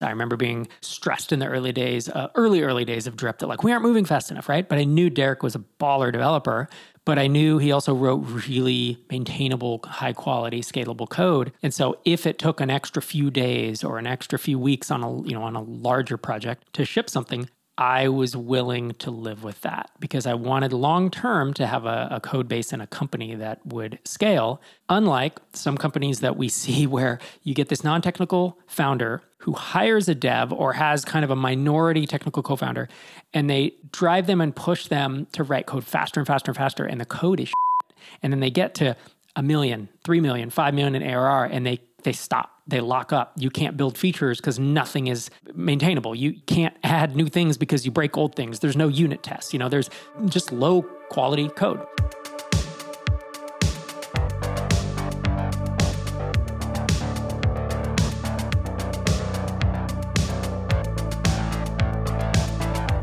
I remember being stressed in the early days, uh, early, early days of Drip that like, we aren't moving fast enough, right? But I knew Derek was a baller developer, but I knew he also wrote really maintainable, high quality, scalable code. And so if it took an extra few days or an extra few weeks on a, you know, on a larger project to ship something, I was willing to live with that because I wanted long term to have a, a, code base and a company that would scale. Unlike some companies that we see where you get this non technical founder who hires a dev or has kind of a minority technical co founder and they drive them and push them to write code faster and faster and faster, and the code is shit. And then they get to a million, three million, five million in ARR and they they stop they lock up. You can't build features because nothing is maintainable. You can't add new things because you break old things. There's no unit tests you know there's just low quality code.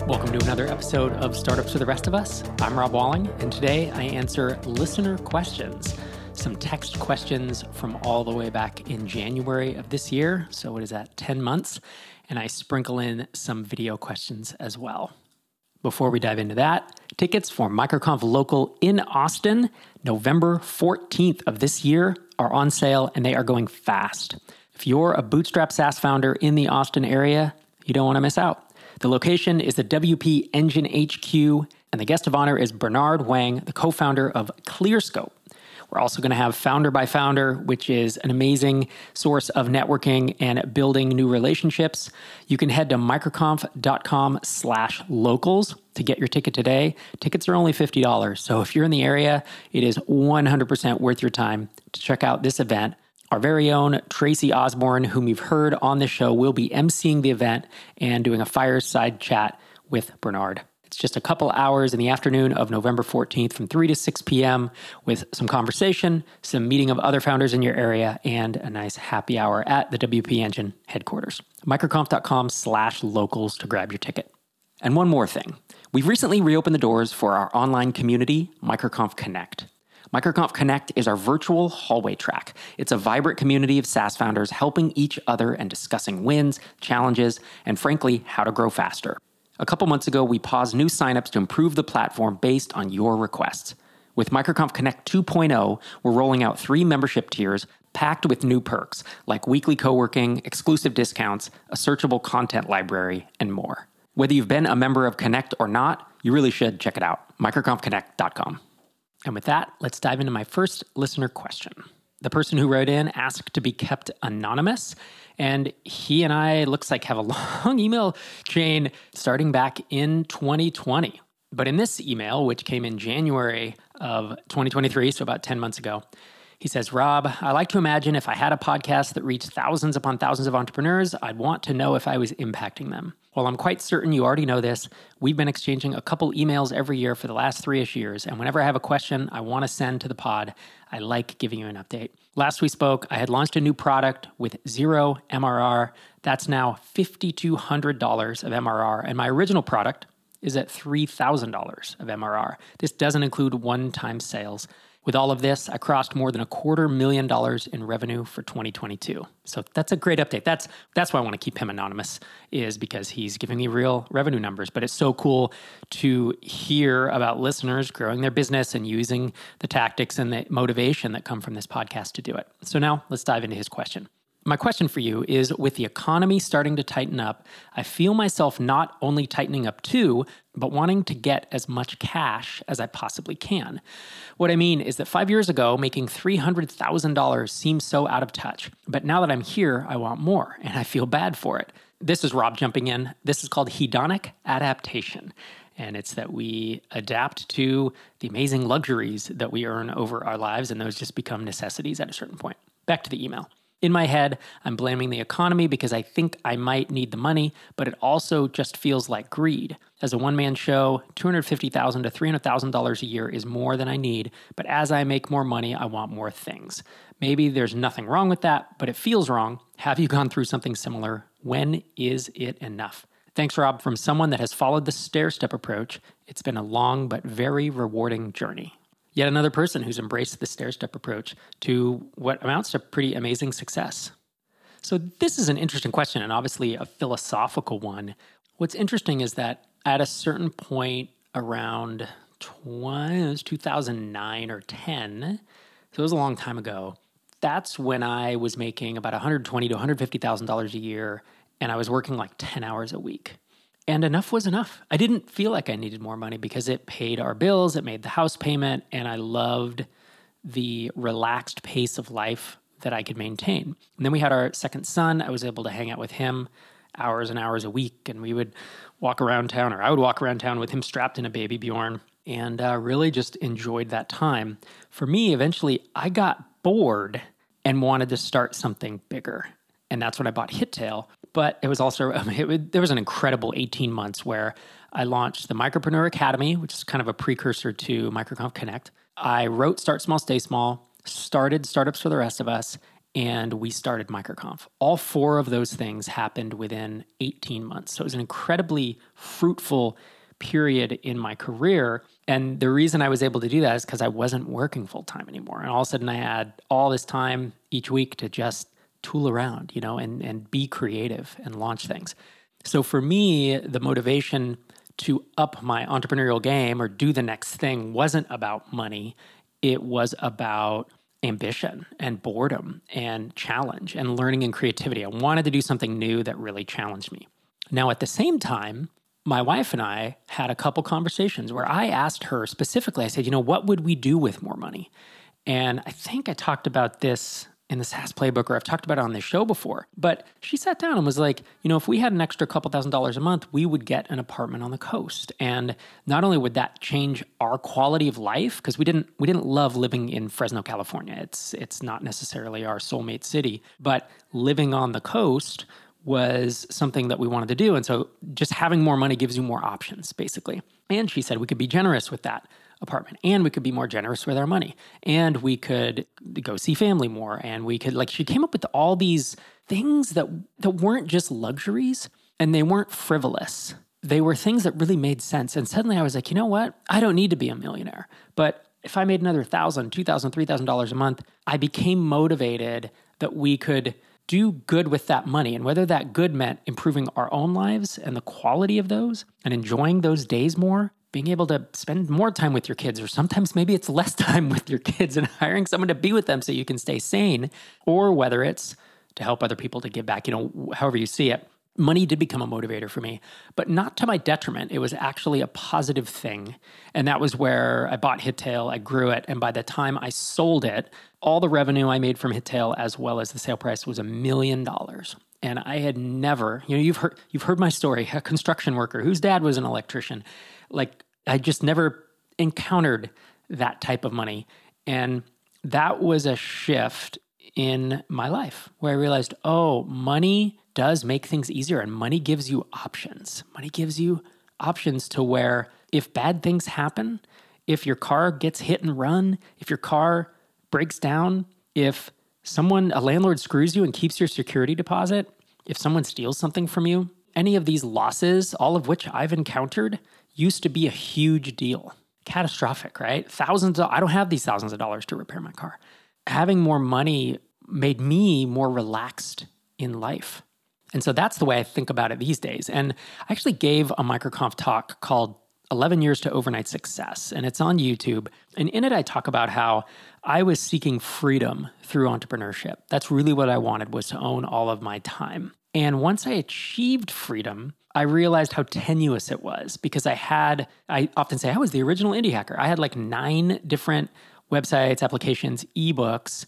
Welcome to another episode of Startups for the Rest of Us. I'm Rob Walling, and today I answer listener questions some text questions from all the way back in January of this year. So, what is that, 10 months? And I sprinkle in some video questions as well. Before we dive into that, tickets for MicroConf Local in Austin, November 14th of this year, are on sale and they are going fast. If you're a bootstrap SaaS founder in the Austin area, you don't want to miss out. The location is the WP Engine HQ, and the guest of honor is Bernard Huang, the co founder of ClearScope. We're also going to have Founder by Founder, which is an amazing source of networking and building new relationships. You can head to microconf.com slash locals to get your ticket today. Tickets are only $50. So if you're in the area, it is 100% worth your time to check out this event. Our very own Tracy Osborn, whom you've heard on the show, will be emceeing the event and doing a fireside chat with Bernard. It's just a couple hours in the afternoon of November 14th from 3 to 6 p.m. with some conversation, some meeting of other founders in your area, and a nice happy hour at the WP Engine headquarters. Microconf.com slash locals to grab your ticket. And one more thing. We've recently reopened the doors for our online community, MicroConf Connect. MicroConf Connect is our virtual hallway track. It's a vibrant community of SaaS founders helping each other and discussing wins, challenges, and frankly, how to grow faster. A couple months ago, we paused new signups to improve the platform based on your requests. With MicroConf Connect 2.0, we're rolling out three membership tiers packed with new perks like weekly co working, exclusive discounts, a searchable content library, and more. Whether you've been a member of Connect or not, you really should check it out. MicroConfConnect.com. And with that, let's dive into my first listener question. The person who wrote in asked to be kept anonymous and he and I looks like have a long email chain starting back in 2020. But in this email, which came in January of 2023, so about 10 months ago, he says, Rob, I like to imagine if I had a podcast that reached thousands upon thousands of entrepreneurs, I'd want to know if I was impacting them. While I'm quite certain you already know this, we've been exchanging a couple emails every year for the last three ish years. And whenever I have a question I want to send to the pod, I like giving you an update. Last we spoke, I had launched a new product with zero MRR. That's now $5,200 of MRR. And my original product is at $3,000 of MRR. This doesn't include one time sales. With all of this, I crossed more than a quarter million dollars in revenue for 2022. So that's a great update. That's that's why I want to keep him anonymous is because he's giving me real revenue numbers, but it's so cool to hear about listeners growing their business and using the tactics and the motivation that come from this podcast to do it. So now, let's dive into his question. My question for you is with the economy starting to tighten up, I feel myself not only tightening up too, but wanting to get as much cash as I possibly can. What I mean is that five years ago, making $300,000 seemed so out of touch. But now that I'm here, I want more, and I feel bad for it. This is Rob jumping in. This is called hedonic adaptation. And it's that we adapt to the amazing luxuries that we earn over our lives, and those just become necessities at a certain point. Back to the email. In my head, I'm blaming the economy because I think I might need the money, but it also just feels like greed. As a one man show, 250,000 to $300,000 a year is more than I need, but as I make more money, I want more things. Maybe there's nothing wrong with that, but it feels wrong. Have you gone through something similar? When is it enough? Thanks, Rob, from someone that has followed the stair step approach. It's been a long but very rewarding journey yet another person who's embraced the stair step approach to what amounts to pretty amazing success. So, this is an interesting question and obviously a philosophical one. What's interesting is that at a certain point around 20, 2009 or 10, so it was a long time ago, that's when I was making about 120 to 150,000 dollars a year and I was working like 10 hours a week. And enough was enough. I didn't feel like I needed more money because it paid our bills, it made the house payment, and I loved the relaxed pace of life that I could maintain. And then we had our second son. I was able to hang out with him hours and hours a week, and we would walk around town, or I would walk around town with him strapped in a baby Bjorn, and uh, really just enjoyed that time. For me, eventually, I got bored and wanted to start something bigger. And that's when I bought HitTail. But it was also, it, there was an incredible 18 months where I launched the Micropreneur Academy, which is kind of a precursor to MicroConf Connect. I wrote Start Small, Stay Small, started Startups for the Rest of Us, and we started MicroConf. All four of those things happened within 18 months. So it was an incredibly fruitful period in my career. And the reason I was able to do that is because I wasn't working full time anymore. And all of a sudden I had all this time each week to just tool around, you know, and, and be creative and launch things. So for me, the motivation to up my entrepreneurial game or do the next thing wasn't about money. It was about ambition and boredom and challenge and learning and creativity. I wanted to do something new that really challenged me. Now, at the same time, my wife and I had a couple conversations where I asked her specifically, I said, you know, what would we do with more money? And I think I talked about this in the SaaS playbook, or I've talked about it on this show before. But she sat down and was like, you know, if we had an extra couple thousand dollars a month, we would get an apartment on the coast. And not only would that change our quality of life, because we didn't we didn't love living in Fresno, California. It's it's not necessarily our soulmate city, but living on the coast was something that we wanted to do. And so just having more money gives you more options, basically. And she said we could be generous with that apartment and we could be more generous with our money and we could go see family more and we could like she came up with all these things that that weren't just luxuries and they weren't frivolous. They were things that really made sense and suddenly i was like you know what? I don't need to be a millionaire. But if i made another thousand two thousand three thousand dollars a month i became motivated that we could do good with that money and whether that good meant improving our own lives and the quality of those and enjoying those days more being able to spend more time with your kids, or sometimes maybe it's less time with your kids and hiring someone to be with them so you can stay sane, or whether it's to help other people to give back, you know, however you see it. Money did become a motivator for me, but not to my detriment. It was actually a positive thing. And that was where I bought HitTail, I grew it. And by the time I sold it, all the revenue I made from HitTail as well as the sale price was a million dollars and I had never, you know, you've heard you've heard my story, a construction worker whose dad was an electrician. Like I just never encountered that type of money. And that was a shift in my life where I realized, oh, money does make things easier and money gives you options. Money gives you options to where if bad things happen, if your car gets hit and run, if your car breaks down, if someone, a landlord screws you and keeps your security deposit, if someone steals something from you, any of these losses, all of which I've encountered, used to be a huge deal. Catastrophic, right? Thousands of, I don't have these thousands of dollars to repair my car. Having more money made me more relaxed in life. And so that's the way I think about it these days. And I actually gave a MicroConf talk called 11 Years to Overnight Success, and it's on YouTube. And in it, I talk about how I was seeking freedom through entrepreneurship. That's really what I wanted was to own all of my time. And once I achieved freedom, I realized how tenuous it was because I had, I often say I was the original indie hacker. I had like nine different websites, applications, ebooks,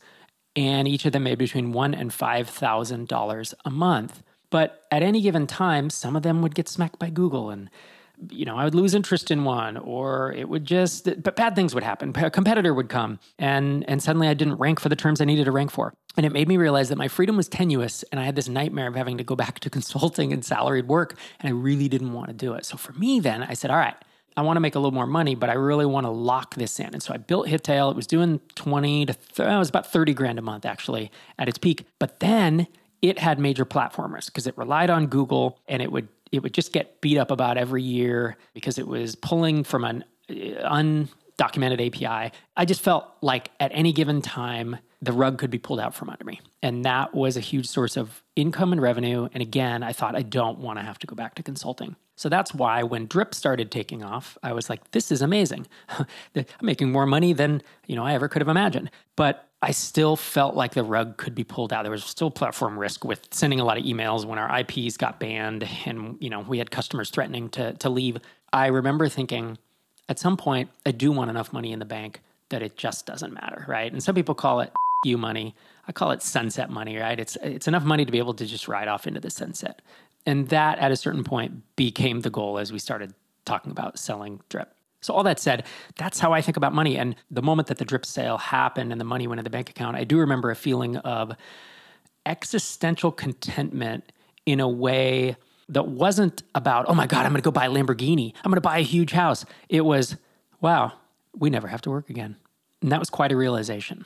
and each of them made between one and five thousand dollars a month. But at any given time, some of them would get smacked by Google and you know, I would lose interest in one, or it would just, but bad things would happen. A competitor would come, and and suddenly I didn't rank for the terms I needed to rank for, and it made me realize that my freedom was tenuous, and I had this nightmare of having to go back to consulting and salaried work, and I really didn't want to do it. So for me, then I said, all right. I want to make a little more money, but I really want to lock this in. And so I built HitTail. It was doing 20 to, th- it was about 30 grand a month actually at its peak. But then it had major platform risk because it relied on Google and it would it would just get beat up about every year because it was pulling from an uh, undocumented API. I just felt like at any given time, the rug could be pulled out from under me. And that was a huge source of income and revenue. And again, I thought I don't want to have to go back to consulting. So that's why when Drip started taking off, I was like, this is amazing. I'm making more money than, you know, I ever could have imagined. But I still felt like the rug could be pulled out. There was still platform risk with sending a lot of emails when our IPs got banned and, you know, we had customers threatening to to leave. I remember thinking at some point I do want enough money in the bank that it just doesn't matter, right? And some people call it you money. I call it sunset money, right? It's it's enough money to be able to just ride off into the sunset. And that at a certain point became the goal as we started talking about selling drip. So all that said, that's how I think about money. And the moment that the drip sale happened and the money went in the bank account, I do remember a feeling of existential contentment in a way that wasn't about, oh my God, I'm going to go buy a Lamborghini. I'm going to buy a huge house. It was, wow, we never have to work again. And that was quite a realization.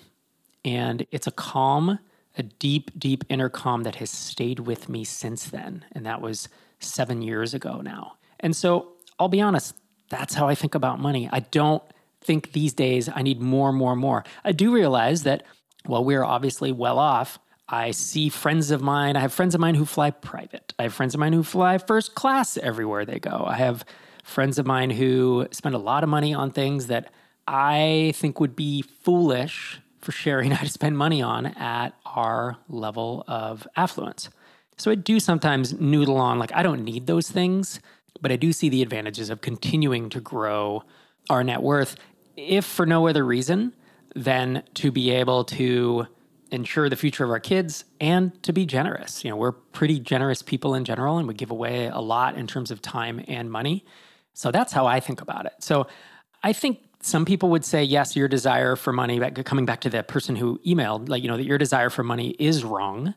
And it's a calm, a deep, deep inner calm that has stayed with me since then. And that was seven years ago now. And so I'll be honest, that's how I think about money. I don't think these days I need more, more, more. I do realize that while we're obviously well off, I see friends of mine. I have friends of mine who fly private. I have friends of mine who fly first class everywhere they go. I have friends of mine who spend a lot of money on things that I think would be foolish for Sherry and I to spend money on at our level of affluence. So I do sometimes noodle on, like, I don't need those things, but I do see the advantages of continuing to grow our net worth, if for no other reason than to be able to ensure the future of our kids and to be generous. You know, we're pretty generous people in general, and we give away a lot in terms of time and money. So that's how I think about it. So I think some people would say yes your desire for money coming back to the person who emailed like you know that your desire for money is wrong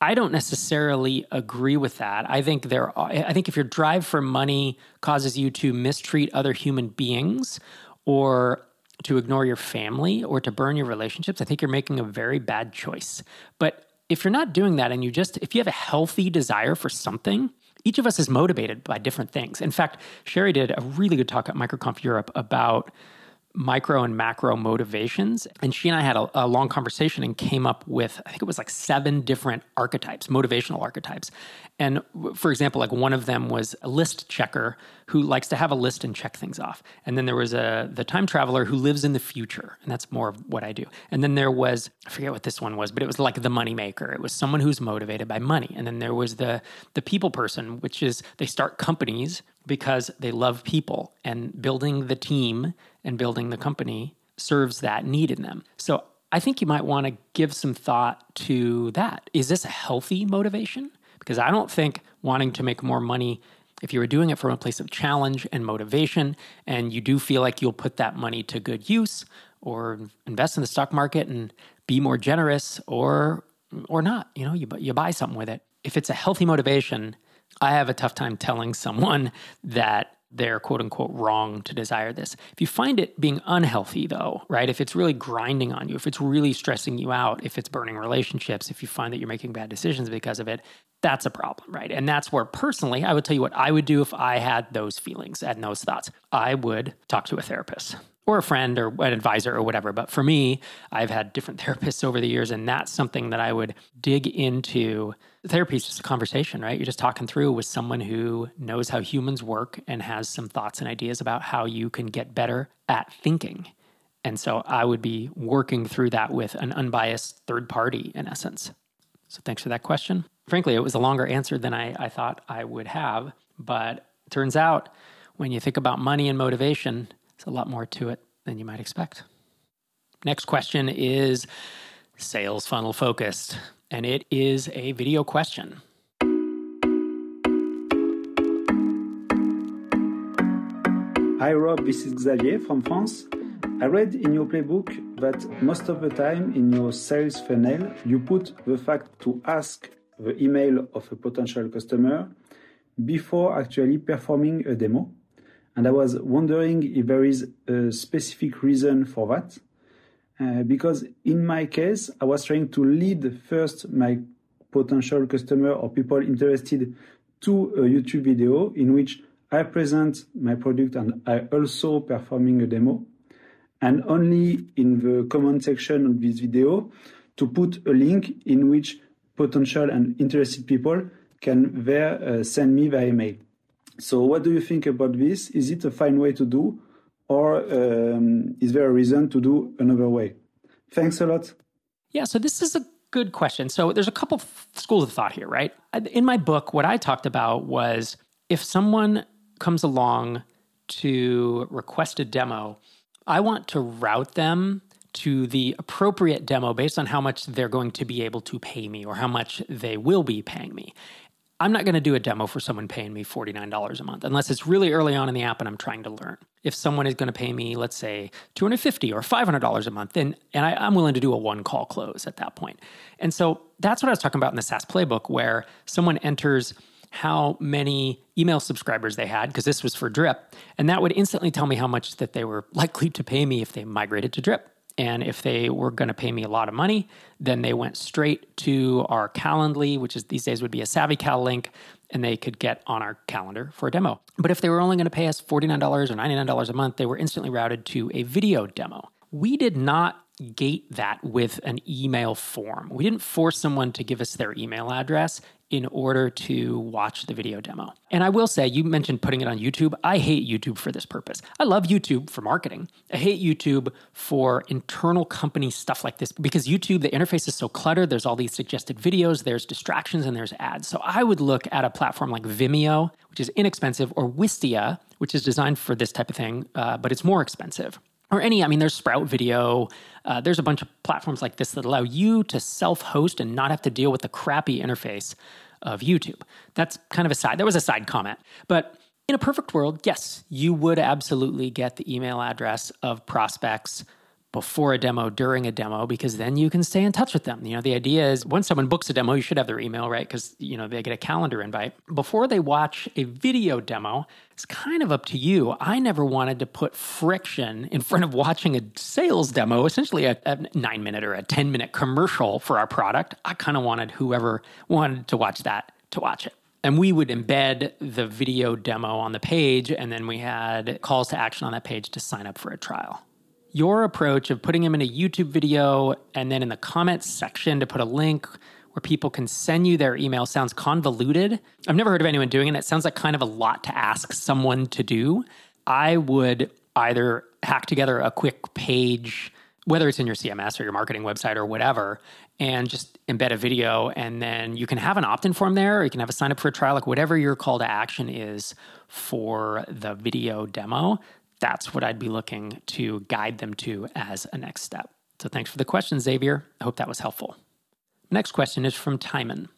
i don't necessarily agree with that i think there are, i think if your drive for money causes you to mistreat other human beings or to ignore your family or to burn your relationships i think you're making a very bad choice but if you're not doing that and you just if you have a healthy desire for something each of us is motivated by different things. In fact, Sherry did a really good talk at MicroConf Europe about micro and macro motivations. And she and I had a, a, long conversation and came up with, I think it was like seven different archetypes, motivational archetypes. And for example, like one of them was a list checker who likes to have a list and check things off. And then there was a the time traveler who lives in the future, and that's more of what I do. And then there was I forget what this one was, but it was like the money maker. It was someone who's motivated by money. And then there was the the people person, which is they start companies because they love people and building the team and building the company serves that need in them. So I think you might want to give some thought to that. Is this a healthy motivation? Because I don't think wanting to make more money, if you were doing it from a place of challenge and motivation, and you do feel like you'll put that money to good use or invest in the stock market and be more generous or or not, you know, you, you buy something with it. If it's a healthy motivation, I have a tough time telling someone that they're quote unquote wrong to desire this. If you find it being unhealthy, though, right? If it's really grinding on you, if it's really stressing you out, if it's burning relationships, if you find that you're making bad decisions because of it, that's a problem, right? And that's where personally, I would tell you what I would do if I had those feelings and those thoughts. I would talk to a therapist or a friend or an advisor or whatever. But for me, I've had different therapists over the years, and that's something that I would dig into. Therapy is just a conversation, right? You're just talking through with someone who knows how humans work and has some thoughts and ideas about how you can get better at thinking. And so I would be working through that with an unbiased third party in essence. So thanks for that question. Frankly, it was a longer answer than I, I thought I would have. But turns out when you think about money and motivation, it's a lot more to it than you might expect. Next question is sales funnel focused, and it is a video question. Hi Rob, this is Xavier from France. I read in your playbook that most of the time in your sales funnel, you put the fact to ask the email of a potential customer before actually performing a demo. And I was wondering if there is a specific reason for that. Uh, because in my case, I was trying to lead first my potential customer or people interested to a YouTube video in which I present my product and I also performing a demo. and only in the comment section of this video to put a link in which potential and interested people can there uh, send me their email. So what do you think about this? Is it a fine way to do or um, is there a reason to do another way? Thanks a lot. Yeah, so this is a good question. So there's a couple schools of thought here, right? In my book, what I talked about was if someone comes along to request a demo, I want to route them to the appropriate demo based on how much they're going to be able to pay me or how much they will be paying me. I'm not going to do a demo for someone paying me $49 a month unless it's really early on in the app and I'm trying to learn. If someone is going to pay me, let's say, 250 or $500 a month, then and I, I'm willing to do a one call close at that point. And so that's what I was talking about in the SaaS playbook, where someone enters how many email subscribers they had because this was for drip and that would instantly tell me how much that they were likely to pay me if they migrated to drip and if they were going to pay me a lot of money, then they went straight to our Calendly, which is these days would be a SavvyCal link, and they could get on our calendar for a demo. But if they were only going to pay us $49 or $99 a month, they were instantly routed to a video demo. We did not gate that with an email form. We didn't force someone to give us their email address in order to watch the video demo. And I will say, you mentioned putting it on YouTube. I hate YouTube for this purpose. I love YouTube for marketing. I hate YouTube for internal company stuff like this because YouTube, the interface is so cluttered. There's all these suggested videos, there's distractions, and there's ads. So I would look at a platform like Vimeo, which is inexpensive, or Wistia, which is designed for this type of thing, uh, but it's more expensive or any, I mean, there's Sprout Video. Uh, there's a bunch of platforms like this that allow you to self host and not have to deal with the crappy interface of YouTube. That's kind of a side, that was a side comment. But in a perfect world, yes, you would absolutely get the email address of prospects before a demo, during a demo, because then you can stay in touch with them. You know, the idea is once someone books a demo, you should have their email, right? Because, you know, they get a calendar invite. Before they watch a video demo, it's kind of up to you. I never wanted to put friction in front of watching a sales demo, essentially a, a nine minute or a 10 minute commercial for our product. I kind of wanted whoever wanted to watch that to watch it. And we would embed the video demo on the page, and then we had calls to action on that page to sign up for a trial your approach of putting them in a YouTube video and then in the comments section to put a link where people can send you their email sounds convoluted. I've never heard of anyone doing it. It sounds like kind of a lot to ask someone to do. I would either hack together a quick page, whether it's in your CMS or your marketing website or whatever, and just embed a video. And then you can have an opt in form there, or you can have a sign up for a trial, like whatever your call to action is for the video demo that's what I'd be looking to guide them to as a next step. So thanks for the question, Xavier. I hope that was helpful. Next question is from Timon.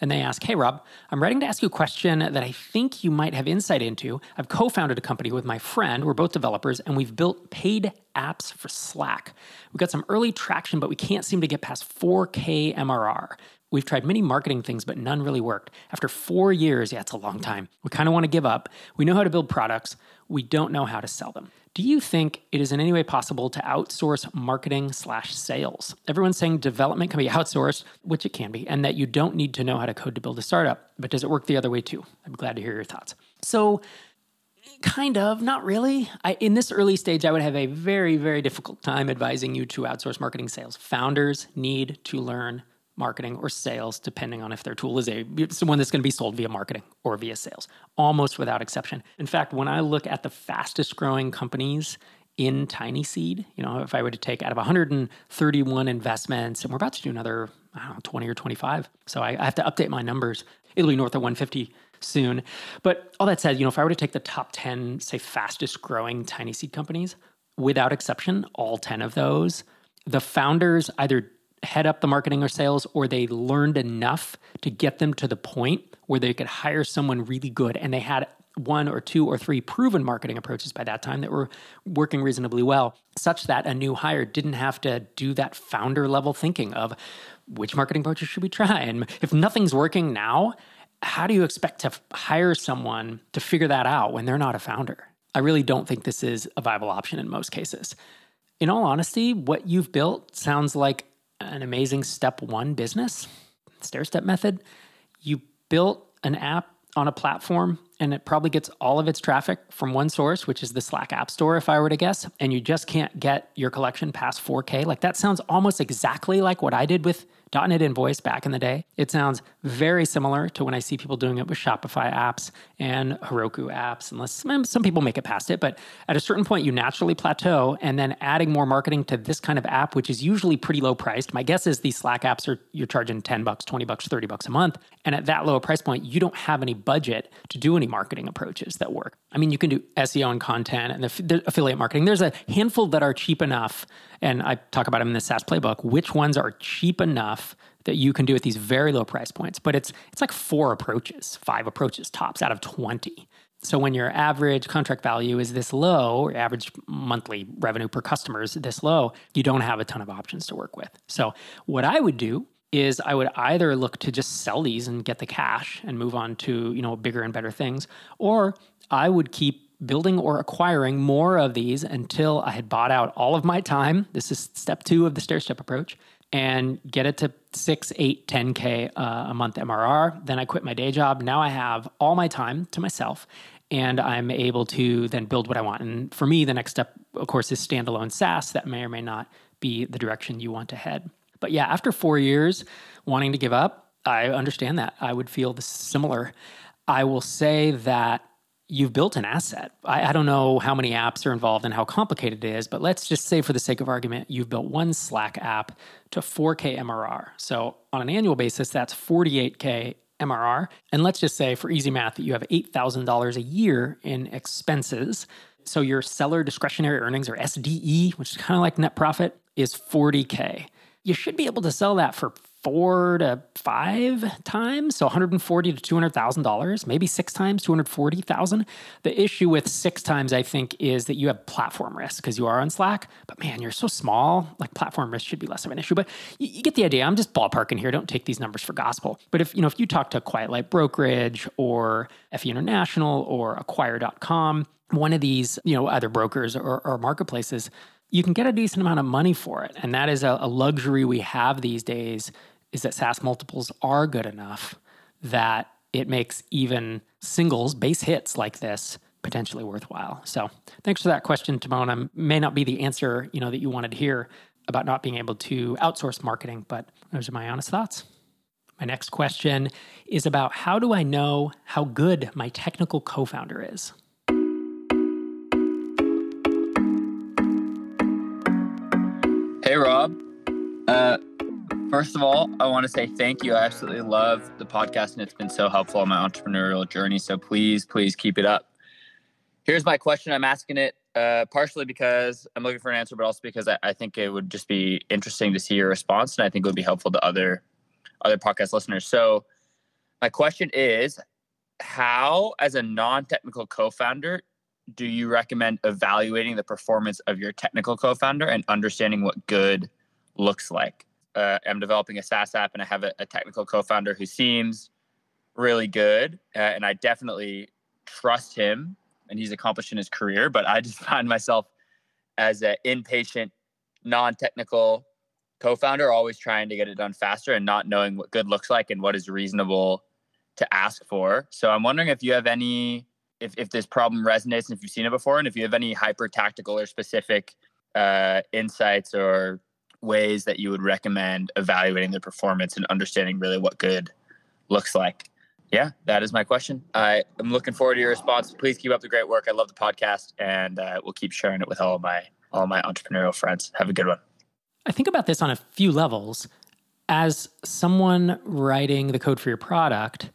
And they ask, Hey, Rob, I'm writing to ask you a question that I think you might have insight into. I've co founded a company with my friend. We're both developers, and we've built paid apps for Slack. We've got some early traction, but we can't seem to get past 4K MRR. We've tried many marketing things, but none really worked. After four years, yeah, it's a long time. We kind of want to give up. We know how to build products, we don't know how to sell them. Do you think it is in any way possible to outsource marketing slash sales? Everyone's saying development can be outsourced, which it can be, and that you don't need to know how to code to build a startup. But does it work the other way too? I'm glad to hear your thoughts. So, kind of, not really. I, in this early stage, I would have a very, very difficult time advising you to outsource marketing sales. Founders need to learn marketing or sales, depending on if their tool is a someone that's going to be sold via marketing or via sales, almost without exception. In fact, when I look at the fastest growing companies in TinySeed, you know, if I were to take out of 131 investments, and we're about to do another, I don't know, 20 or 25. So I, I have to update my numbers. It'll be north of 150 soon. But all that said, you know, if I were to take the top 10, say, fastest growing TinySeed companies, without exception, all 10 of those, the founders either head up the marketing or sales, or they learned enough to get them to the point where they could hire someone really good and they had one or two or three proven marketing approaches by that time that were working reasonably well, such that a new hire didn't have to do that founder level thinking of which marketing approaches should we try? And if nothing's working now, how do you expect to hire someone to figure that out when they're not a founder? I really don't think this is a viable option in most cases. In all honesty, what you've built sounds like an amazing step one business, stair step method. You built an app on a platform and it probably gets all of its traffic from one source, which is the Slack App Store, if I were to guess, and you just can't get your collection past 4K. Like that sounds almost exactly like what I did with .NET Invoice back in the day. It sounds very similar to when I see people doing it with Shopify apps and Heroku apps, unless some people make it past it. But at a certain point, you naturally plateau, and then adding more marketing to this kind of app, which is usually pretty low priced. My guess is these Slack apps are you're charging 10 bucks, 20 bucks, 30 bucks a month. And at that low price point, you don't have any budget to do any marketing approaches that work. I mean, you can do SEO and content and the, the affiliate marketing. There's a handful that are cheap enough, and I talk about them in the SaaS playbook. Which ones are cheap enough that you can do at these very low price points? But it's it's like four approaches, five approaches tops out of twenty. So when your average contract value is this low, or average monthly revenue per customer is this low, you don't have a ton of options to work with. So what I would do is I would either look to just sell these and get the cash and move on to, you know, bigger and better things, or I would keep building or acquiring more of these until I had bought out all of my time. This is step two of the stair step approach and get it to six, eight, 10K uh, a month MRR. Then I quit my day job. Now I have all my time to myself and I'm able to then build what I want. And for me, the next step, of course, is standalone SaaS. That may or may not be the direction you want to head. But yeah, after four years wanting to give up, I understand that. I would feel similar. I will say that you've built an asset. I, I, don't know how many apps are involved and how complicated it is, but let's just say, for the sake of argument, you've built one Slack app to 4K MRR. So on an annual basis, that's 48K MRR. And let's just say, for easy math, that you have $8,000 a year in expenses. So your seller discretionary earnings, or SDE, which is kind of like net profit, is 40K you should be able to sell that for four to five times, so 140 to 200 thousand dollars, maybe six times, 240 thousand. The issue with six times, I think, is that you have platform risk because you are on Slack. But man, you're so small, like platform risk should be less of an issue. But you, you, get the idea. I'm just ballparking here. Don't take these numbers for gospel. But if you know, if you talk to Quiet Light Brokerage or FE International or Acquire.com, one of these, you know, either brokers or, or marketplaces you can get a decent amount of money for it. And that is a, a luxury we have these days is that SaaS multiples are good enough that it makes even singles, base hits like this potentially worthwhile. So thanks for that question, Timon. I may not be the answer, you know, that you wanted to hear about not being able to outsource marketing, but those are my honest thoughts. My next question is about how do I know how good my technical co-founder is? Hey, Rob. Uh, first of all, I want to say thank you. I absolutely love the podcast, and it's been so helpful on my entrepreneurial journey. So please, please keep it up. Here's my question. I'm asking it uh, partially because I'm looking for an answer, but also because I, I, think it would just be interesting to see your response, and I think it would be helpful to other other podcast listeners. So, my question is, how, as a non-technical co-founder, do you recommend evaluating the performance of your technical co-founder and understanding what good looks like? Uh, I'm developing a SaaS app and I have a, a technical co-founder who seems really good, uh, and I definitely trust him, and he's accomplished in his career. But I just find myself as an impatient, non-technical co-founder, always trying to get it done faster and not knowing what good looks like and what is reasonable to ask for. So I'm wondering if you have any if, if this problem resonates and if you've seen it before and if you have any hyper tactical or specific uh, insights or ways that you would recommend evaluating the performance and understanding really what good looks like? Yeah that is my question. I am looking forward to your response. Please keep up the great work. I love the podcast and uh, we'll keep sharing it with all my all my entrepreneurial friends. Have a good one. I think about this on a few levels. As someone writing the code for your product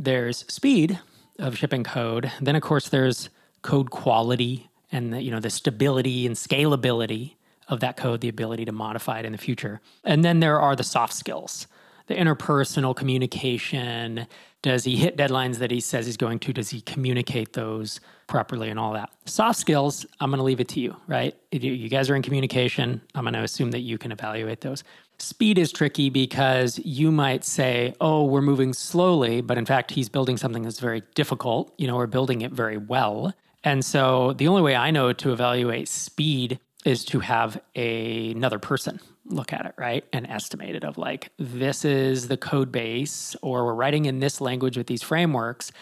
there's speed of shipping code. Then, of course, there's code quality and the, you know the stability and scalability of that code, the ability to modify it in the future. And then there are the soft skills, the interpersonal communication. Does he hit deadlines that he says he's going to? Does he communicate those properly and all that? Soft skills, I'm going to leave it to you, right? You guys are in communication. I'm going to assume that you can evaluate those. Speed is tricky because you might say, oh, we're moving slowly, but in fact, he's building something that's very difficult. You know, we're building it very well. And so the only way I know to evaluate speed is to have a, another person, look at it, right? And estimate it of like, this is the code base, or we're writing in this language with these frameworks,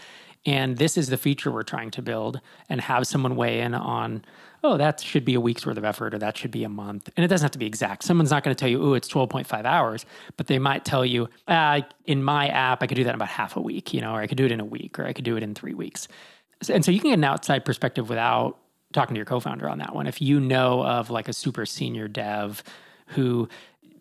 and this is the feature we're trying to build, and have someone weigh in on, oh, that should be a week's worth of effort, or that should be a month. And it doesn't have to be exact. Someone's not going to tell you, oh, it's 12.5 hours, but they might tell you, ah, in my app, I could do that in about half a week, you know, or I could do it in a week, or I could do it in three weeks. And so you can get an outside perspective without talking to your co-founder on that one. If you know of like a super senior dev who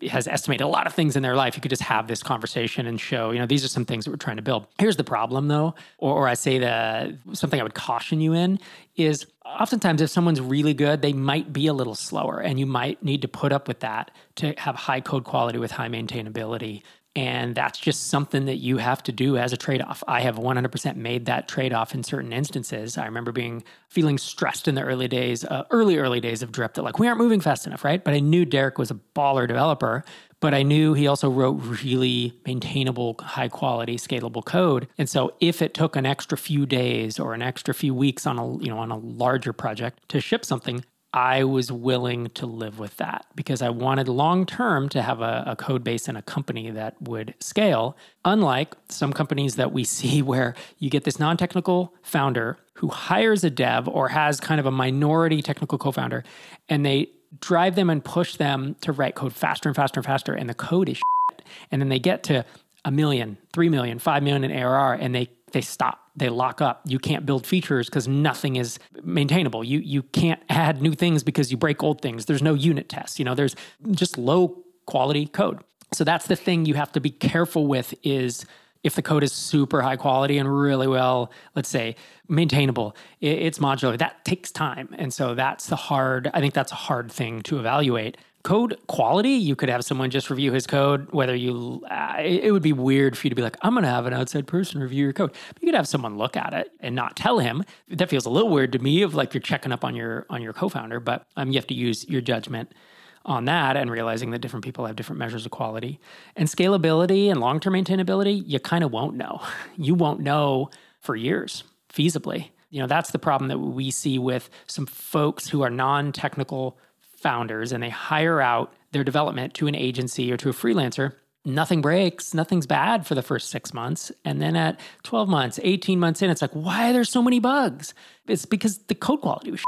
has estimated a lot of things in their life, you could just have this conversation and show, you know, these are some things that we're trying to build. Here's the problem though, or, or I say that something I would caution you in is oftentimes if someone's really good, they might be a little slower and you might need to put up with that to have high code quality with high maintainability and that's just something that you have to do as a trade off. I have 100% made that trade off in certain instances. I remember being feeling stressed in the early days, uh, early, early days of Drip that like, we aren't moving fast enough, right? But I knew Derek was a baller developer, but I knew he also wrote really maintainable, high quality, scalable code. And so if it took an extra few days or an extra few weeks on a, you know, on a larger project to ship something, I was willing to live with that because I wanted long term to have a, a, code base and a company that would scale. Unlike some companies that we see where you get this non technical founder who hires a dev or has kind of a minority technical co founder and they drive them and push them to write code faster and faster and faster, and the code is shit. And then they get to a million, three million, five million in ARR, and they they stop they lock up. You can't build features because nothing is maintainable. You you can't add new things because you break old things. There's no unit tests you know there's just low quality code. So that's the thing you have to be careful with is if the code is super high quality and really well let's say maintainable it's modular. That takes time. And so that's the hard i think that's a hard thing to evaluate code quality you could have someone just review his code whether you uh, it would be weird for you to be like i'm going to have an outside person review your code. But you could have someone look at it and not tell him. That feels a little weird to me of like you're checking up on your on your co-founder but um, you have to use your judgment on that and realizing that different people have different measures of quality. And scalability and long-term maintainability you kind of won't know. You won't know for years feasibly. You know that's the problem that we see with some folks who are non-technical founders and they hire out their development to an agency or to a freelancer, nothing breaks, nothing's bad for the first six months. And then at 12 months, 18 months in, it's like, why are there so many bugs? It's because the code quality was shit.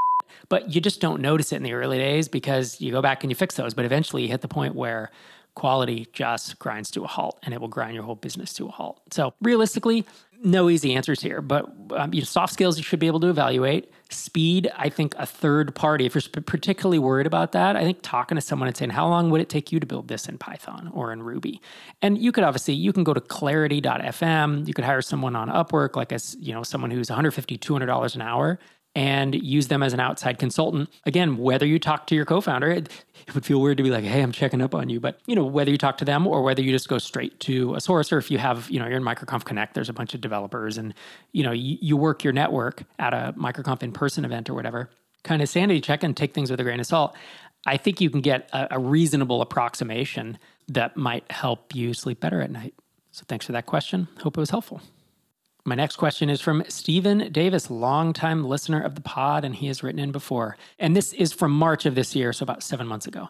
But you just don't notice it in the early days because you go back and you fix those. But eventually you hit the point where quality just grinds to a halt and it will grind your whole business to a halt. So realistically, no easy answers here, but um, you know, soft skills you should be able to evaluate. Speed, I think a third party, if you're particularly worried about that, I think talking to someone and saying, how long would it take you to build this in Python or in Ruby? And you could obviously, you can go to clarity.fm. You could hire someone on Upwork, like a, you know, someone who's $150, $200 an hour and use them as an outside consultant. Again, whether you talk to your co-founder, it, it, would feel weird to be like, "Hey, I'm checking up on you," but you know, whether you talk to them or whether you just go straight to a source, or if you have, you know, you're in MicroConf Connect, there's a bunch of developers, and you know, you, you work your network at a MicroConf in-person event or whatever. Kind of sanity check and take things with a grain of salt. I think you can get a, a reasonable approximation that might help you sleep better at night. So, thanks for that question. Hope it was helpful. My next question is from Stephen Davis, longtime listener of the pod, and he has written in before. And this is from March of this year, so about seven months ago.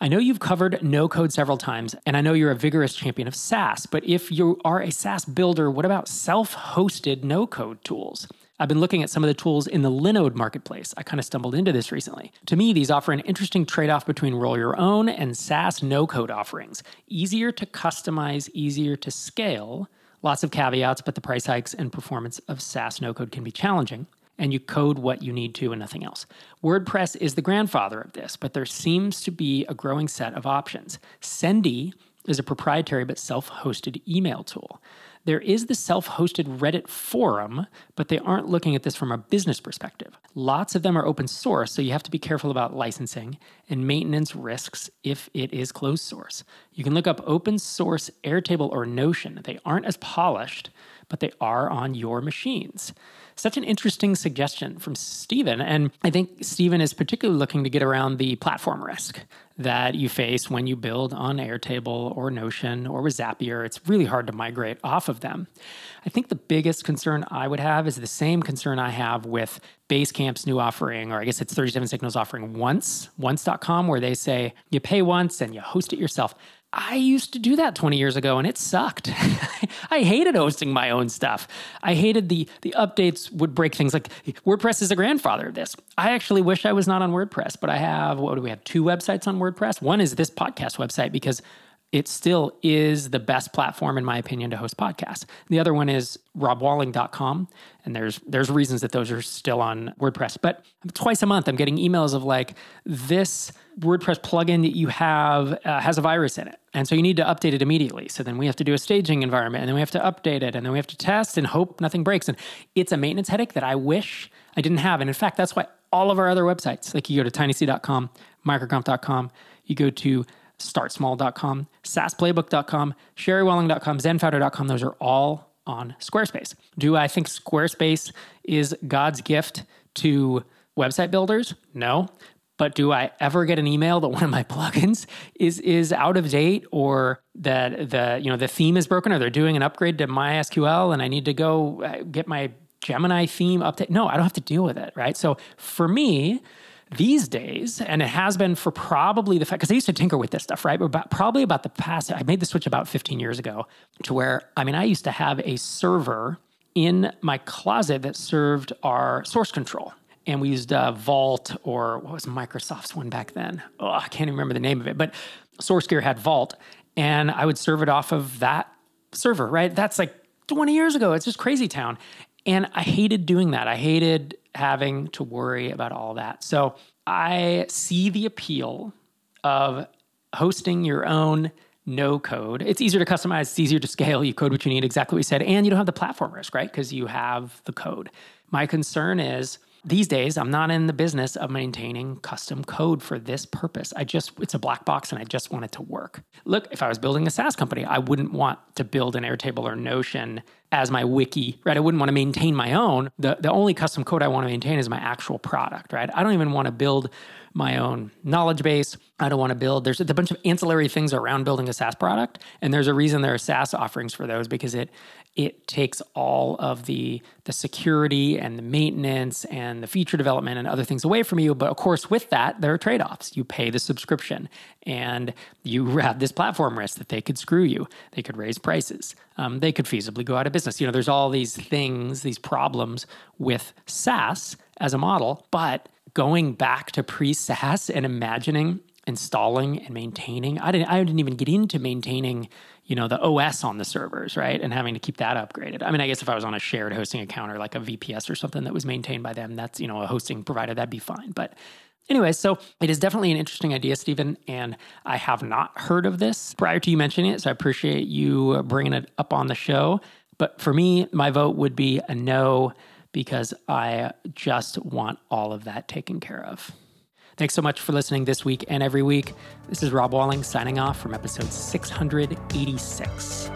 I know you've covered no code several times, and I know you're a vigorous champion of SaaS, but if you are a SaaS builder, what about self hosted no code tools? I've been looking at some of the tools in the Linode marketplace. I kind of stumbled into this recently. To me, these offer an interesting trade off between roll your own and SaaS no code offerings. Easier to customize, easier to scale Lots of caveats, but the price hikes and performance of SaaS no code can be challenging, and you code what you need to and nothing else. WordPress is the grandfather of this, but there seems to be a growing set of options. Sendy is a proprietary but self hosted email tool. There is the self hosted Reddit forum, but they aren't looking at this from a business perspective. Lots of them are open source, so you have to be careful about licensing and maintenance risks if it is closed source. You can look up open source Airtable or Notion. They aren't as polished, but they are on your machines. Such an interesting suggestion from Stephen. And I think Stephen is particularly looking to get around the platform risk that you face when you build on Airtable or Notion or with Zapier. It's really hard to migrate off of them. I think the biggest concern I would have is the same concern I have with Basecamp's new offering, or I guess it's 37 Signals offering once, once.com, where they say you pay once and you host it yourself. I used to do that 20 years ago and it sucked. I hated hosting my own stuff. I hated the the updates would break things like WordPress is the grandfather of this. I actually wish I was not on WordPress, but I have what do we have two websites on WordPress? One is this podcast website because it still is the best platform in my opinion to host podcasts. The other one is robwalling.com and there's there's reasons that those are still on WordPress. But twice a month I'm getting emails of like this WordPress plugin that you have uh, has a virus in it. And so you need to update it immediately. So then we have to do a staging environment and then we have to update it and then we have to test and hope nothing breaks. And it's a maintenance headache that I wish I didn't have. And in fact, that's why all of our other websites, like you go to tinyseed.com, microconf.com, you go to startsmall.com, saasplaybook.com, sherrywalling.com, zenfounder.com. Those are all on Squarespace. Do I think Squarespace is God's gift to website builders? No. But do I ever get an email that one of my plugins is is out of date or that the you know the theme is broken or they're doing an upgrade to MySQL and I need to go uh, get my Gemini theme update? No, I don't have to deal with it, right? So for me, these days, and it has been for probably the fact, because I used to tinker with this stuff, right? But about, probably about the past, I made the switch about 15 years ago to where, I mean, I used to have a server in my closet that served our source control. And we used uh, Vault or what was Microsoft's one back then? Oh, I can't even remember the name of it, but SourceGear had Vault, and I would serve it off of that server, right? That's like 20 years ago. It's just crazy town. And I hated doing that. I hated having to worry about all that. So I see the appeal of hosting your own no code. It's easier to customize, it's easier to scale. You code what you need, exactly what you said, and you don't have the platform risk, right? Because you have the code. My concern is these days i'm not in the business of maintaining custom code for this purpose. I just it's a black box and i just want it to work. Look if i was building a saas company i wouldn't want to build an airtable or notion as my wiki right? I wouldn't want to maintain my own. The, the only custom code i want to maintain is my actual product right? I don't even want to build my own knowledge base. I don't want to build. There's a bunch of ancillary things around building a SaaS product, and there's a reason there are SaaS offerings for those because it it takes all of the the security and the maintenance and the feature development and other things away from you. But of course, with that, there are trade offs. You pay the subscription, and you have this platform risk that they could screw you. They could raise prices. Um, they could feasibly go out of business. You know, there's all these things, these problems with SaaS as a model, but going back to pre SaaS and imagining installing and maintaining. I didn't I didn't even get into maintaining, you know, the OS on the servers, right? And having to keep that upgraded. I mean, I guess if I was on a shared hosting account or like a VPS or something that was maintained by them, that's, you know, a hosting provider, that'd be fine. But Anyway, so it is definitely an interesting idea, Stephen, and I have not heard of this prior to you mentioning it. So I appreciate you bringing it up on the show. But for me, my vote would be a no because I just want all of that taken care of. Thanks so much for listening this week and every week. This is Rob Walling signing off from episode 686.